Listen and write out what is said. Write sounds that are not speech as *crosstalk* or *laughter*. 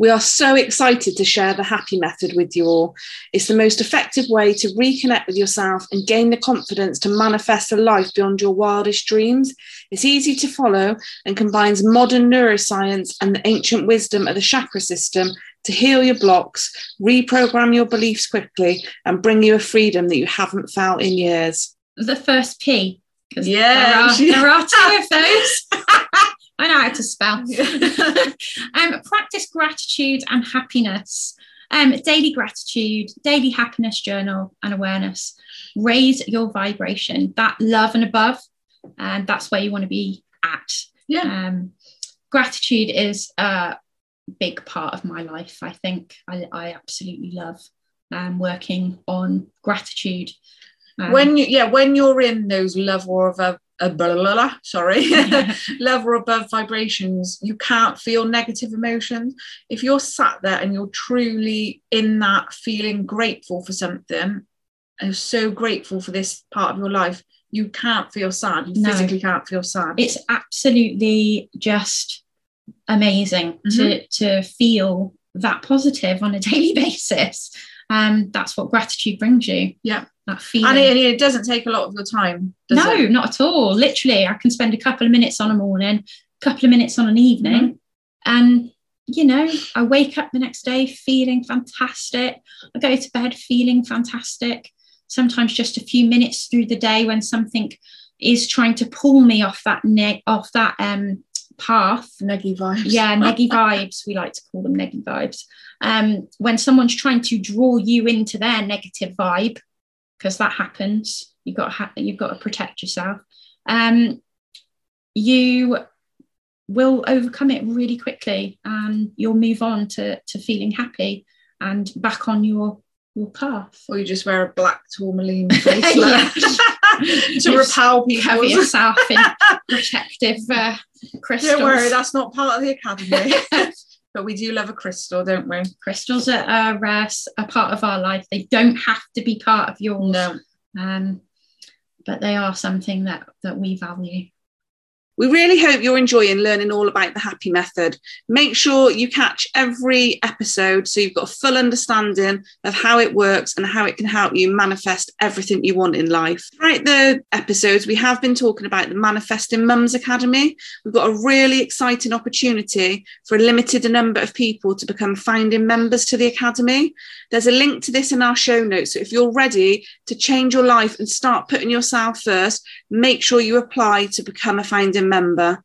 We are so excited to share the happy method with you all. It's the most effective way to reconnect with yourself and gain the confidence to manifest a life beyond your wildest dreams. It's easy to follow and combines modern neuroscience and the ancient wisdom of the chakra system to heal your blocks, reprogram your beliefs quickly, and bring you a freedom that you haven't felt in years. The first P. Yeah, there are, there are two of those. *laughs* I know how to spell. *laughs* um, practice gratitude and happiness. Um, daily gratitude, daily happiness journal and awareness. Raise your vibration, that love and above, and that's where you want to be at. Yeah. Um, gratitude is a big part of my life. I think I, I absolutely love um, working on gratitude. Um, when you, yeah, when you're in those love or of a uh, blah, blah, blah, sorry, *laughs* *laughs* level above vibrations, you can't feel negative emotions. If you're sat there and you're truly in that feeling grateful for something, and so grateful for this part of your life, you can't feel sad. You no. physically can't feel sad. It's absolutely just amazing mm-hmm. to to feel that positive on a *laughs* daily basis. Um, that's what gratitude brings you. Yeah that feeling. And it, it, doesn't take a lot of your time. no, it? not at all. Literally, I can spend a couple of minutes on a morning, a couple of minutes on an evening, mm-hmm. and you know, I wake up the next day feeling fantastic. I go to bed feeling fantastic. Sometimes just a few minutes through the day when something is trying to pull me off that ne- off that um path. Neggy vibes. Yeah, neggy *laughs* vibes. We like to call them neggy vibes. Um, when someone's trying to draw you into their negative vibe, because that happens. You've got to ha- you've got to protect yourself. Um, you will overcome it really quickly, and you'll move on to to feeling happy and back on your your path. Or you just wear a black tourmaline bracelet *laughs* *laughs* to repel people. Cover yourself in protective uh, crystals. Don't worry, that's not part of the academy. *laughs* *laughs* But we do love a crystal, don't we? Crystals are, are uh, a part of our life. They don't have to be part of yours. No. Um, but they are something that that we value. We really hope you're enjoying learning all about the happy method. Make sure you catch every episode so you've got a full understanding of how it works and how it can help you manifest everything you want in life. Throughout the episodes, we have been talking about the Manifesting Mums Academy. We've got a really exciting opportunity for a limited number of people to become founding members to the Academy. There's a link to this in our show notes. So if you're ready to change your life and start putting yourself first, make sure you apply to become a founding member.